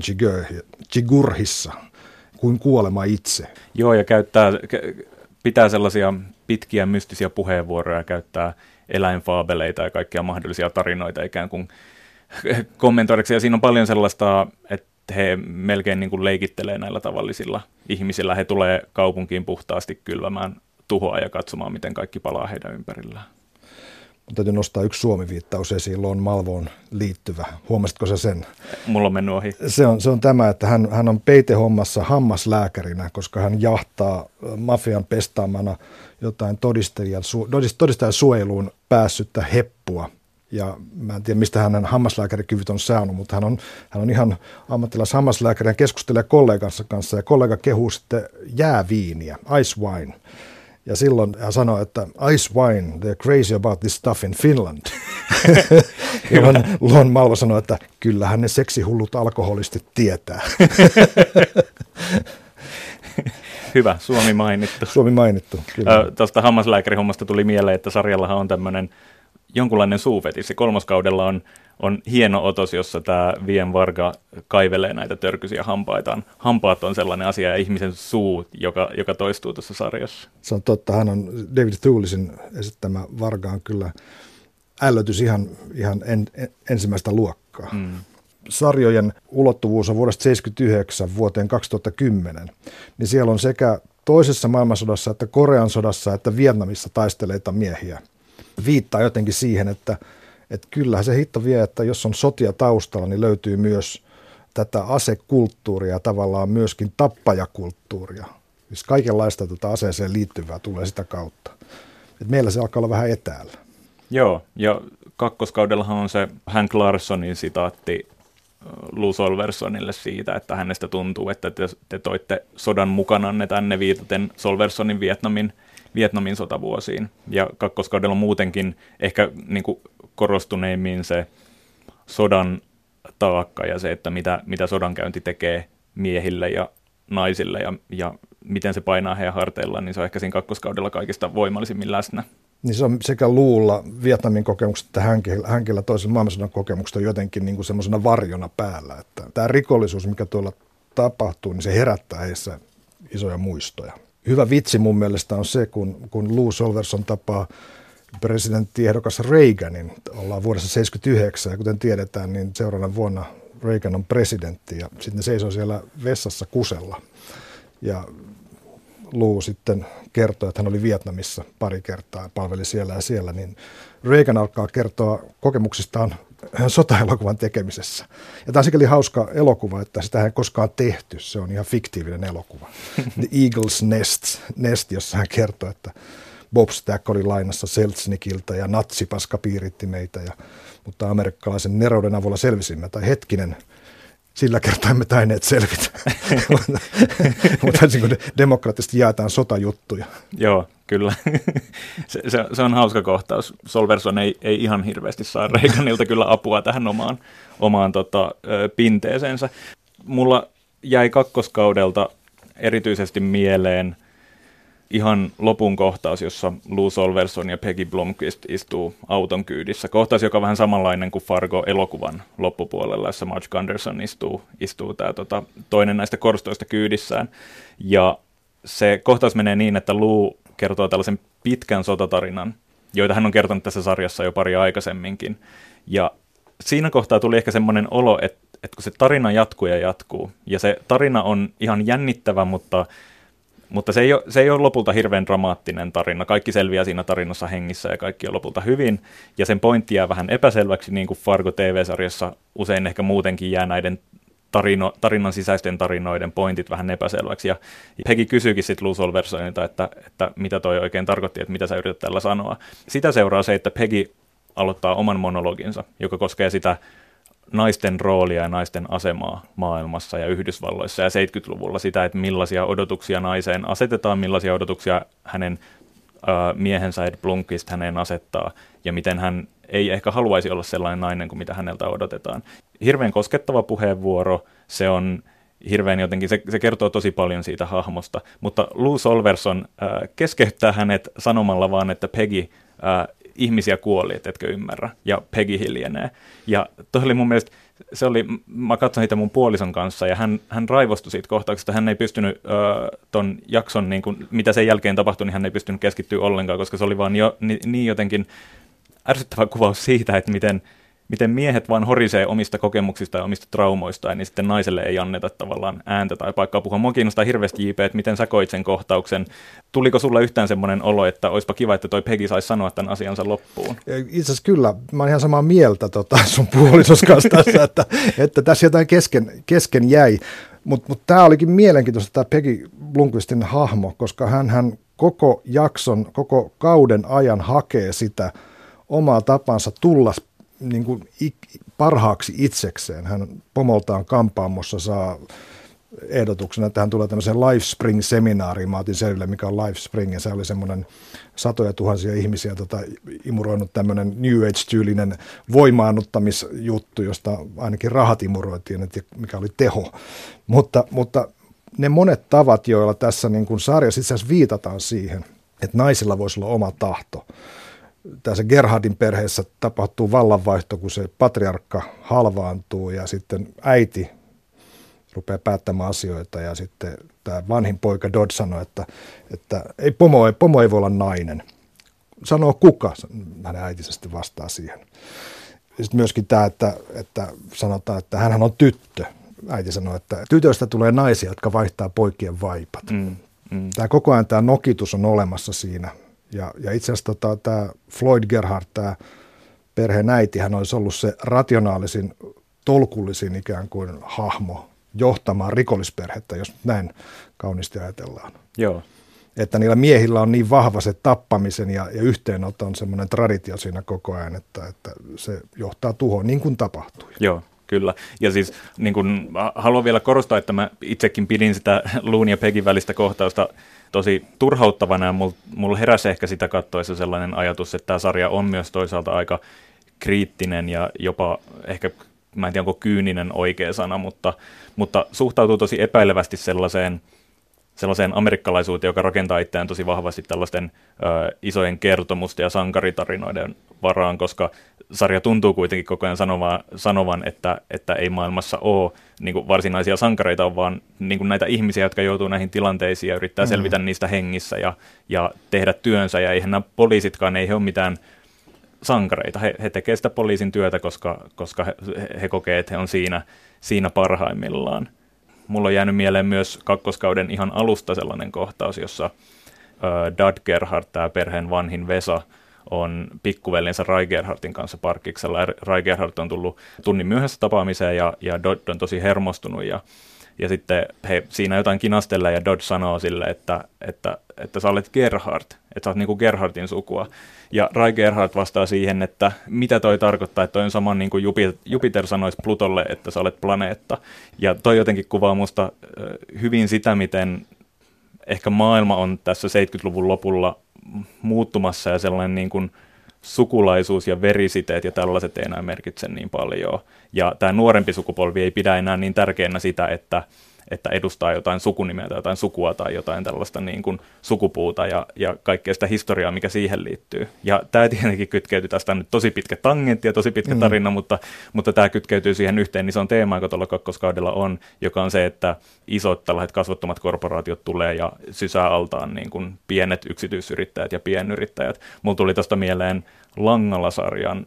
Chigurhissa, kuin kuolema itse. Joo, ja käyttää, pitää sellaisia pitkiä mystisiä puheenvuoroja, käyttää eläinfaabeleita ja kaikkia mahdollisia tarinoita ikään kuin kommentoidaksi. Ja siinä on paljon sellaista, että he melkein niin kuin leikittelee näillä tavallisilla ihmisillä. He tulee kaupunkiin puhtaasti kylvämään tuhoa ja katsomaan, miten kaikki palaa heidän ympärillään. Mutta täytyy nostaa yksi Suomi-viittaus esiin Lon Malvoon liittyvä. Huomasitko sä sen? Mulla on mennyt ohi. Se on, se on tämä, että hän, hän on peitehommassa hammaslääkärinä, koska hän jahtaa mafian pestaamana jotain todistajan, todistajan suojeluun päässyttä heppua – ja mä en tiedä, mistä hänen hammaslääkärikyvyt on saanut, mutta hän on, hän on ihan ammattilais hammaslääkäri ja keskustelee kollegansa kanssa ja kollega kehuu sitten jääviiniä, ice wine. Ja silloin hän sanoi, että ice wine, they're crazy about this stuff in Finland. Jolloin Lon Malvo sanoi, että kyllähän ne seksihullut alkoholistit tietää. Hyvä, Suomi mainittu. Suomi mainittu, kyllä. Tuosta hammaslääkärihommasta tuli mieleen, että sarjallahan on tämmöinen jonkunlainen suuvetissi. Kolmoskaudella on, on hieno otos, jossa tämä Vien Varga kaivelee näitä törkyisiä hampaitaan. Hampaat on sellainen asia ja ihmisen suu, joka, joka toistuu tuossa sarjassa. Se on totta. Hän on David Thulisin esittämä Varga on kyllä ällötys ihan, ihan en, en, ensimmäistä luokkaa. Mm. Sarjojen ulottuvuus on vuodesta 1979 vuoteen 2010, niin siellä on sekä toisessa maailmansodassa, että Korean sodassa, että Vietnamissa taisteleita miehiä. Viittaa jotenkin siihen, että, että kyllähän se hitto vie, että jos on sotia taustalla, niin löytyy myös tätä asekulttuuria, tavallaan myöskin tappajakulttuuria. Siis kaikenlaista tätä aseeseen liittyvää tulee sitä kautta. Et meillä se alkaa olla vähän etäällä. Joo, ja kakkoskaudellahan on se Hank Larssonin sitaatti Lou Solversonille siitä, että hänestä tuntuu, että te, te toitte sodan mukananne tänne viitaten Solversonin Vietnamin, Vietnamin sotavuosiin. Ja kakkoskaudella muutenkin ehkä niin kuin korostuneimmin se sodan taakka ja se, että mitä, mitä sodankäynti tekee miehille ja naisille ja, ja miten se painaa heidän harteillaan, niin se on ehkä siinä kakkoskaudella kaikista voimallisimmin läsnä. Niin se on sekä luulla Vietnamin kokemukset että hänkillä, hänkillä toisen maailmansodan kokemukset on jotenkin niin semmoisena varjona päällä. Että tämä rikollisuus, mikä tuolla tapahtuu, niin se herättää heissä isoja muistoja. Hyvä vitsi mun mielestä on se, kun, kun Lou Solverson tapaa presidenttiehdokas Reaganin. Ollaan vuodessa 79 ja kuten tiedetään, niin seuraavana vuonna Reagan on presidentti ja sitten ne seisoo siellä vessassa kusella. Ja Lou sitten kertoi, että hän oli Vietnamissa pari kertaa, palveli siellä ja siellä, niin Reagan alkaa kertoa kokemuksistaan sotaelokuvan tekemisessä. Ja tämä on sikäli hauska elokuva, että sitä ei koskaan tehty. Se on ihan fiktiivinen elokuva. The Eagle's Nest, Nest jossa hän kertoo, että Bob Stack oli lainassa Selznikiltä ja natsipaska piiritti meitä, ja, mutta amerikkalaisen nerouden avulla selvisimme. Tai hetkinen, sillä kertaa emme tainneet selvitä. Mutta niin demokraattisesti jaetaan sotajuttuja. Joo, kyllä. se, se, se on hauska kohtaus. Solverson ei, ei ihan hirveästi saa Reaganilta kyllä apua tähän omaan, omaan tota, pinteeseensä. Mulla jäi kakkoskaudelta erityisesti mieleen ihan lopun kohtaus, jossa Lou Solverson ja Peggy Blomqvist istuu auton kyydissä. Kohtaus, joka on vähän samanlainen kuin Fargo-elokuvan loppupuolella, jossa Marge Gunderson istuu, istuu tää, tota, toinen näistä korstoista kyydissään. Ja se kohtaus menee niin, että Lou kertoo tällaisen pitkän sotatarinan, joita hän on kertonut tässä sarjassa jo pari aikaisemminkin. Ja siinä kohtaa tuli ehkä semmoinen olo, että, että kun se tarina jatkuu ja jatkuu, ja se tarina on ihan jännittävä, mutta mutta se ei, ole, se ei ole lopulta hirveän dramaattinen tarina. Kaikki selviää siinä tarinassa hengissä ja kaikki on lopulta hyvin. Ja sen pointti jää vähän epäselväksi, niin kuin Fargo TV-sarjassa usein ehkä muutenkin jää näiden tarino, tarinan sisäisten tarinoiden pointit vähän epäselväksi. Ja Peggy kysyykin sitten Lou että, että mitä toi oikein tarkoitti, että mitä sä yrität tällä sanoa. Sitä seuraa se, että Peggy aloittaa oman monologinsa, joka koskee sitä naisten roolia ja naisten asemaa maailmassa ja Yhdysvalloissa ja 70-luvulla sitä, että millaisia odotuksia naiseen asetetaan, millaisia odotuksia hänen äh, miehensä Ed Blunkist häneen asettaa ja miten hän ei ehkä haluaisi olla sellainen nainen kuin mitä häneltä odotetaan. Hirveän koskettava puheenvuoro, se on hirveän jotenkin, se, se kertoo tosi paljon siitä hahmosta, mutta Lou Solverson äh, keskeyttää hänet sanomalla vaan, että Peggy, äh, ihmisiä kuoli, et etkö ymmärrä, ja Peggy hiljenee. Ja toi oli mun mielestä, se oli, mä katsoin niitä mun puolison kanssa, ja hän, hän raivostui siitä kohtauksesta, hän ei pystynyt ö, ton jakson, niin kun, mitä sen jälkeen tapahtui, niin hän ei pystynyt keskittyä ollenkaan, koska se oli vaan jo, niin, niin jotenkin ärsyttävä kuvaus siitä, että miten, miten miehet vaan horisee omista kokemuksista ja omista traumoistaan, niin sitten naiselle ei anneta tavallaan ääntä tai paikkaa puhua. Mua kiinnostaa hirveästi JP, että miten sä koit sen kohtauksen. Tuliko sulle yhtään semmoinen olo, että olisipa kiva, että toi Peggy saisi sanoa tämän asiansa loppuun? Itse asiassa kyllä. Mä oon ihan samaa mieltä tota, sun puolisos kanssa tässä, että, että tässä jotain kesken, kesken jäi. Mutta mut tämä olikin mielenkiintoista, tämä Peggy Blomqvistin hahmo, koska hän, hän koko jakson, koko kauden ajan hakee sitä omaa tapansa tulla niin kuin parhaaksi itsekseen. Hän pomoltaan kampaamossa saa ehdotuksena, että hän tulee tämmöiseen Lifespring-seminaariin. Mä otin selville, mikä on Lifespring, ja se oli semmoinen satoja tuhansia ihmisiä tota, imuroinut tämmöinen New Age-tyylinen voimaannuttamisjuttu, josta ainakin rahat imuroitiin, että mikä oli teho. Mutta, mutta ne monet tavat, joilla tässä niin kuin sarjassa itse asiassa viitataan siihen, että naisilla voisi olla oma tahto – tässä Gerhardin perheessä tapahtuu vallanvaihto, kun se patriarkka halvaantuu ja sitten äiti rupeaa päättämään asioita ja sitten tämä vanhin poika Dodd sanoi, että, että ei pomo, ei, pomo ei voi olla nainen. Sanoo kuka, hänen äitinsä sitten vastaa siihen. Sitten myöskin tämä, että, että sanotaan, että hän on tyttö. Äiti sanoi, että tytöistä tulee naisia, jotka vaihtaa poikien vaipat. Mm. Mm. Tämä koko ajan tämä nokitus on olemassa siinä. Ja, ja itse asiassa tota, tämä Floyd Gerhardt, tämä perheen äiti, hän olisi ollut se rationaalisin, tolkullisin ikään kuin hahmo johtamaan rikollisperhettä, jos näin kauniisti ajatellaan. Joo. Että niillä miehillä on niin vahva se tappamisen ja, ja yhteenoton semmoinen traditio siinä koko ajan, että, että se johtaa tuhoon, niin kuin tapahtui. Joo, kyllä. Ja siis niin kun, haluan vielä korostaa, että mä itsekin pidin sitä Luun ja Pegin välistä kohtausta tosi turhauttavana ja mulla mul heräsi ehkä sitä kattoessa sellainen ajatus, että tämä sarja on myös toisaalta aika kriittinen ja jopa ehkä, mä en tiedä onko kyyninen oikea sana, mutta, mutta suhtautuu tosi epäilevästi sellaiseen – sellaiseen amerikkalaisuuteen, joka rakentaa itseään tosi vahvasti tällaisten ö, isojen kertomusten ja sankaritarinoiden varaan, koska sarja tuntuu kuitenkin koko ajan sanova, sanovan, että, että ei maailmassa ole niin kuin varsinaisia sankareita, vaan niin kuin näitä ihmisiä, jotka joutuu näihin tilanteisiin ja yrittää mm. selvitä niistä hengissä ja, ja tehdä työnsä. Ja eihän nämä poliisitkaan, ei he ole mitään sankareita. He, he tekevät sitä poliisin työtä, koska, koska he, he kokee, että he on siinä, siinä parhaimmillaan mulla on jäänyt mieleen myös kakkoskauden ihan alusta sellainen kohtaus, jossa äh, Dad Gerhardt, tämä perheen vanhin Vesa, on pikkuvelinsä Rai Gerhardtin kanssa parkkiksella. Rai Gerhardt on tullut tunnin myöhässä tapaamiseen ja, ja Dodd on tosi hermostunut ja, ja sitten he siinä jotain kinastella ja Dodd sanoo sille, että, että, että sä olet Gerhard, että sä oot niinku Gerhardin sukua. Ja Rai Gerhard vastaa siihen, että mitä toi tarkoittaa, että toi on sama niin kuin Jupiter sanoisi Plutolle, että sä olet planeetta. Ja toi jotenkin kuvaa musta hyvin sitä, miten ehkä maailma on tässä 70-luvun lopulla muuttumassa ja sellainen niin kuin sukulaisuus ja verisiteet ja tällaiset ei enää merkitse niin paljon. Ja tämä nuorempi sukupolvi ei pidä enää niin tärkeänä sitä, että että edustaa jotain sukunimeä tai jotain sukua tai jotain tällaista niin kuin sukupuuta ja, ja kaikkea sitä historiaa, mikä siihen liittyy. Ja tämä tietenkin kytkeytyy, tästä nyt tosi pitkä tangentti ja tosi pitkä mm. tarina, mm. mutta, mutta tämä kytkeytyy siihen yhteen isoon teemaan, joka tuolla kakkoskaudella on, joka on se, että isot tällaiset kasvottomat korporaatiot tulee ja sysää altaan niin kuin pienet yksityisyrittäjät ja pienyrittäjät. Mulla tuli tuosta mieleen Langala-sarjan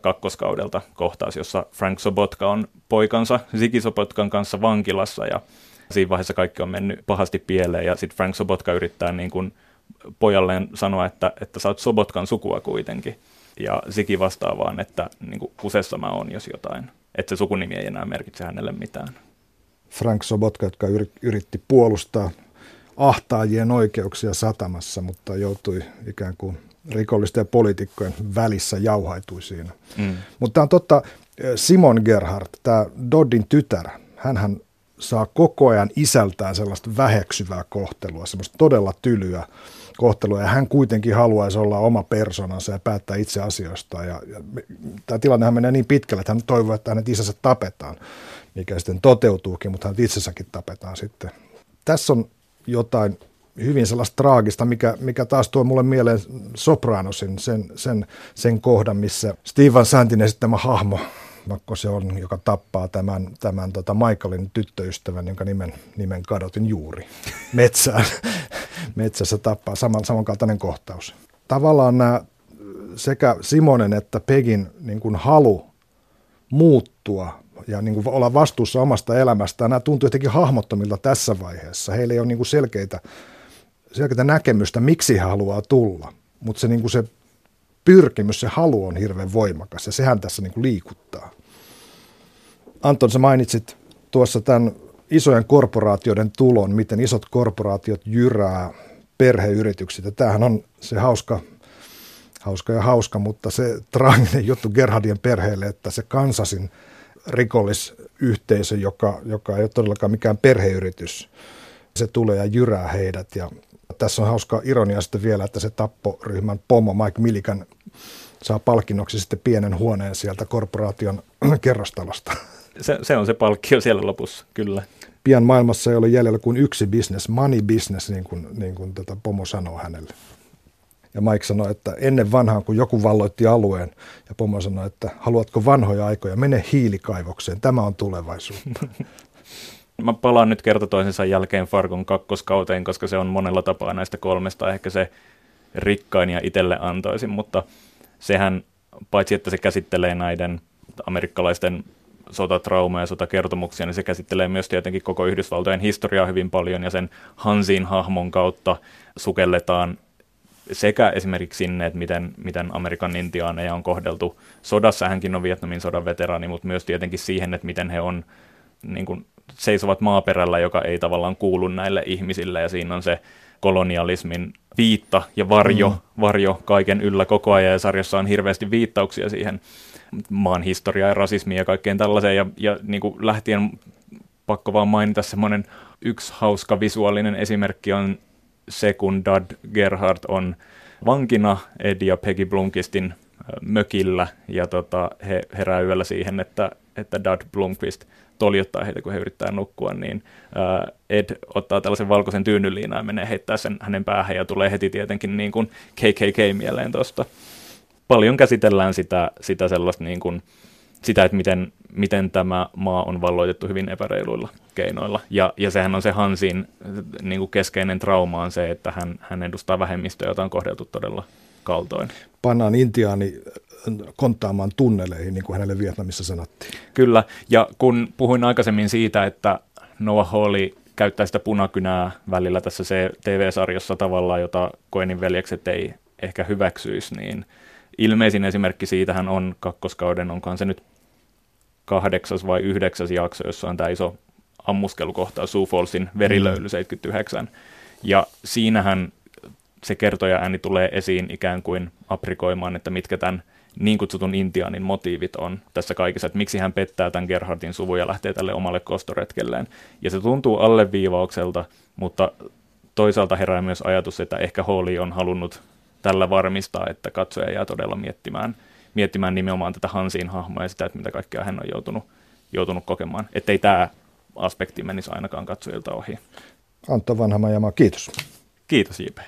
kakkoskaudelta kohtaus, jossa Frank Sobotka on poikansa Ziggy Sobotkan kanssa vankilassa ja siinä vaiheessa kaikki on mennyt pahasti pieleen ja sitten Frank Sobotka yrittää niin kuin pojalleen sanoa, että, että sä oot Sobotkan sukua kuitenkin. Ja Ziggy vastaa vaan, että niin kuin kusessa mä oon, jos jotain. Että se sukunimi ei enää merkitse hänelle mitään. Frank Sobotka, jotka yritti puolustaa ahtaajien oikeuksia satamassa, mutta joutui ikään kuin rikollisten ja poliitikkojen välissä jauhaitui siinä. Mm. Mutta on totta, Simon Gerhardt, tämä Doddin tytär, hän saa koko ajan isältään sellaista väheksyvää kohtelua, semmoista todella tylyä kohtelua, ja hän kuitenkin haluaisi olla oma persoonansa ja päättää itse asioista. Ja, ja tämä tilannehan menee niin pitkälle, että hän toivoo, että hänet isänsä tapetaan, mikä sitten toteutuukin, mutta hänet itsessäkin tapetaan sitten. Tässä on jotain hyvin sellaista traagista, mikä, mikä taas tuo mulle mieleen Sopranosin, sen, sen, sen kohdan, missä Steven Santin esittämä hahmo, vaikka se on, joka tappaa tämän, tämän tota Michaelin tyttöystävän, jonka nimen, nimen kadotin juuri metsään. Metsässä tappaa saman, samankaltainen kohtaus. Tavallaan nämä sekä Simonen että Pegin niin kuin halu muuttua ja niin kuin olla vastuussa omasta elämästään, nämä tuntuu jotenkin hahmottomilta tässä vaiheessa. Heillä ei ole niin kuin selkeitä selkeää näkemystä, miksi he haluaa tulla, mutta se, niin kuin se pyrkimys, se halu on hirveän voimakas ja sehän tässä niin kuin liikuttaa. Anton, sä mainitsit tuossa tämän isojen korporaatioiden tulon, miten isot korporaatiot jyrää perheyritykset. Ja tämähän on se hauska, hauska ja hauska, mutta se traaginen juttu Gerhardien perheelle, että se kansasin rikollisyhteisö, joka, joka ei ole todellakaan mikään perheyritys, se tulee ja jyrää heidät. Ja tässä on hauska ironia sitten vielä, että se tapporyhmän pomo Mike Millikan saa palkinnoksi sitten pienen huoneen sieltä korporaation kerrostalosta. Se, se on se palkkio siellä lopussa, kyllä. Pian maailmassa ei ole jäljellä kuin yksi business, money business, niin kuin, niin kuin tätä pomo sanoo hänelle. Ja Mike sanoi, että ennen vanhaan, kun joku valloitti alueen, ja pomo sanoi, että haluatko vanhoja aikoja, mene hiilikaivokseen, tämä on tulevaisuutta. Mä palaan nyt kerta toisensa jälkeen Fargon kakkoskauteen, koska se on monella tapaa näistä kolmesta ehkä se rikkain ja itselle antoisin, mutta sehän paitsi että se käsittelee näiden amerikkalaisten sotatrauma ja sotakertomuksia, niin se käsittelee myös tietenkin koko Yhdysvaltojen historiaa hyvin paljon ja sen Hansin hahmon kautta sukelletaan sekä esimerkiksi sinne, että miten, miten Amerikan intiaaneja on kohdeltu sodassa, hänkin on Vietnamin sodan veteraani, mutta myös tietenkin siihen, että miten he on niin kuin, seisovat maaperällä, joka ei tavallaan kuulu näille ihmisille, ja siinä on se kolonialismin viitta ja varjo, mm. varjo kaiken yllä koko ajan, ja sarjassa on hirveästi viittauksia siihen maan historiaan ja rasismiin ja kaikkeen tällaiseen, ja, ja niin kuin lähtien pakko vaan mainita semmoinen yksi hauska visuaalinen esimerkki on se, kun Dad Gerhard on vankina Ed ja Peggy Blunkistin mökillä, ja tota, he herää yöllä siihen, että, että Dad Blunkvist toljottaa heitä, kun he yrittää nukkua, niin Ed ottaa tällaisen valkoisen tyynnyliinan ja menee heittää sen hänen päähän, ja tulee heti tietenkin niin kuin KKK mieleen tuosta. Paljon käsitellään sitä, sitä sellaista niin kuin, sitä, että miten, miten tämä maa on valloitettu hyvin epäreiluilla keinoilla. Ja, ja sehän on se Hansin niin kuin keskeinen trauma on se, että hän, hän edustaa vähemmistöä, jota on kohdeltu todella kaltoin. Pannaan intiaani konttaamaan tunneleihin, niin kuin hänelle Vietnamissa sanottiin. Kyllä, ja kun puhuin aikaisemmin siitä, että Noah Hawley käyttää sitä punakynää välillä tässä se TV-sarjassa tavallaan, jota Koenin veljekset ei ehkä hyväksyisi, niin ilmeisin esimerkki siitähän on kakkoskauden, onkaan se nyt kahdeksas vai yhdeksäs jakso, jossa on tämä iso ammuskelukohtaus Sioux Fallsin verilöyly 79. Mm. Ja siinähän se kertoja ääni tulee esiin ikään kuin aprikoimaan, että mitkä tämän niin kutsutun Intianin motiivit on tässä kaikessa, että miksi hän pettää tämän Gerhardin suvun ja lähtee tälle omalle kostoretkelleen. Ja se tuntuu alleviivaukselta, mutta toisaalta herää myös ajatus, että ehkä Holly on halunnut tällä varmistaa, että katsoja jää todella miettimään, miettimään nimenomaan tätä Hansin hahmoa ja sitä, että mitä kaikkea hän on joutunut, joutunut kokemaan. Että ei tämä aspekti menisi ainakaan katsojilta ohi. Antto Vanhamajama, kiitos. Kiitos JP.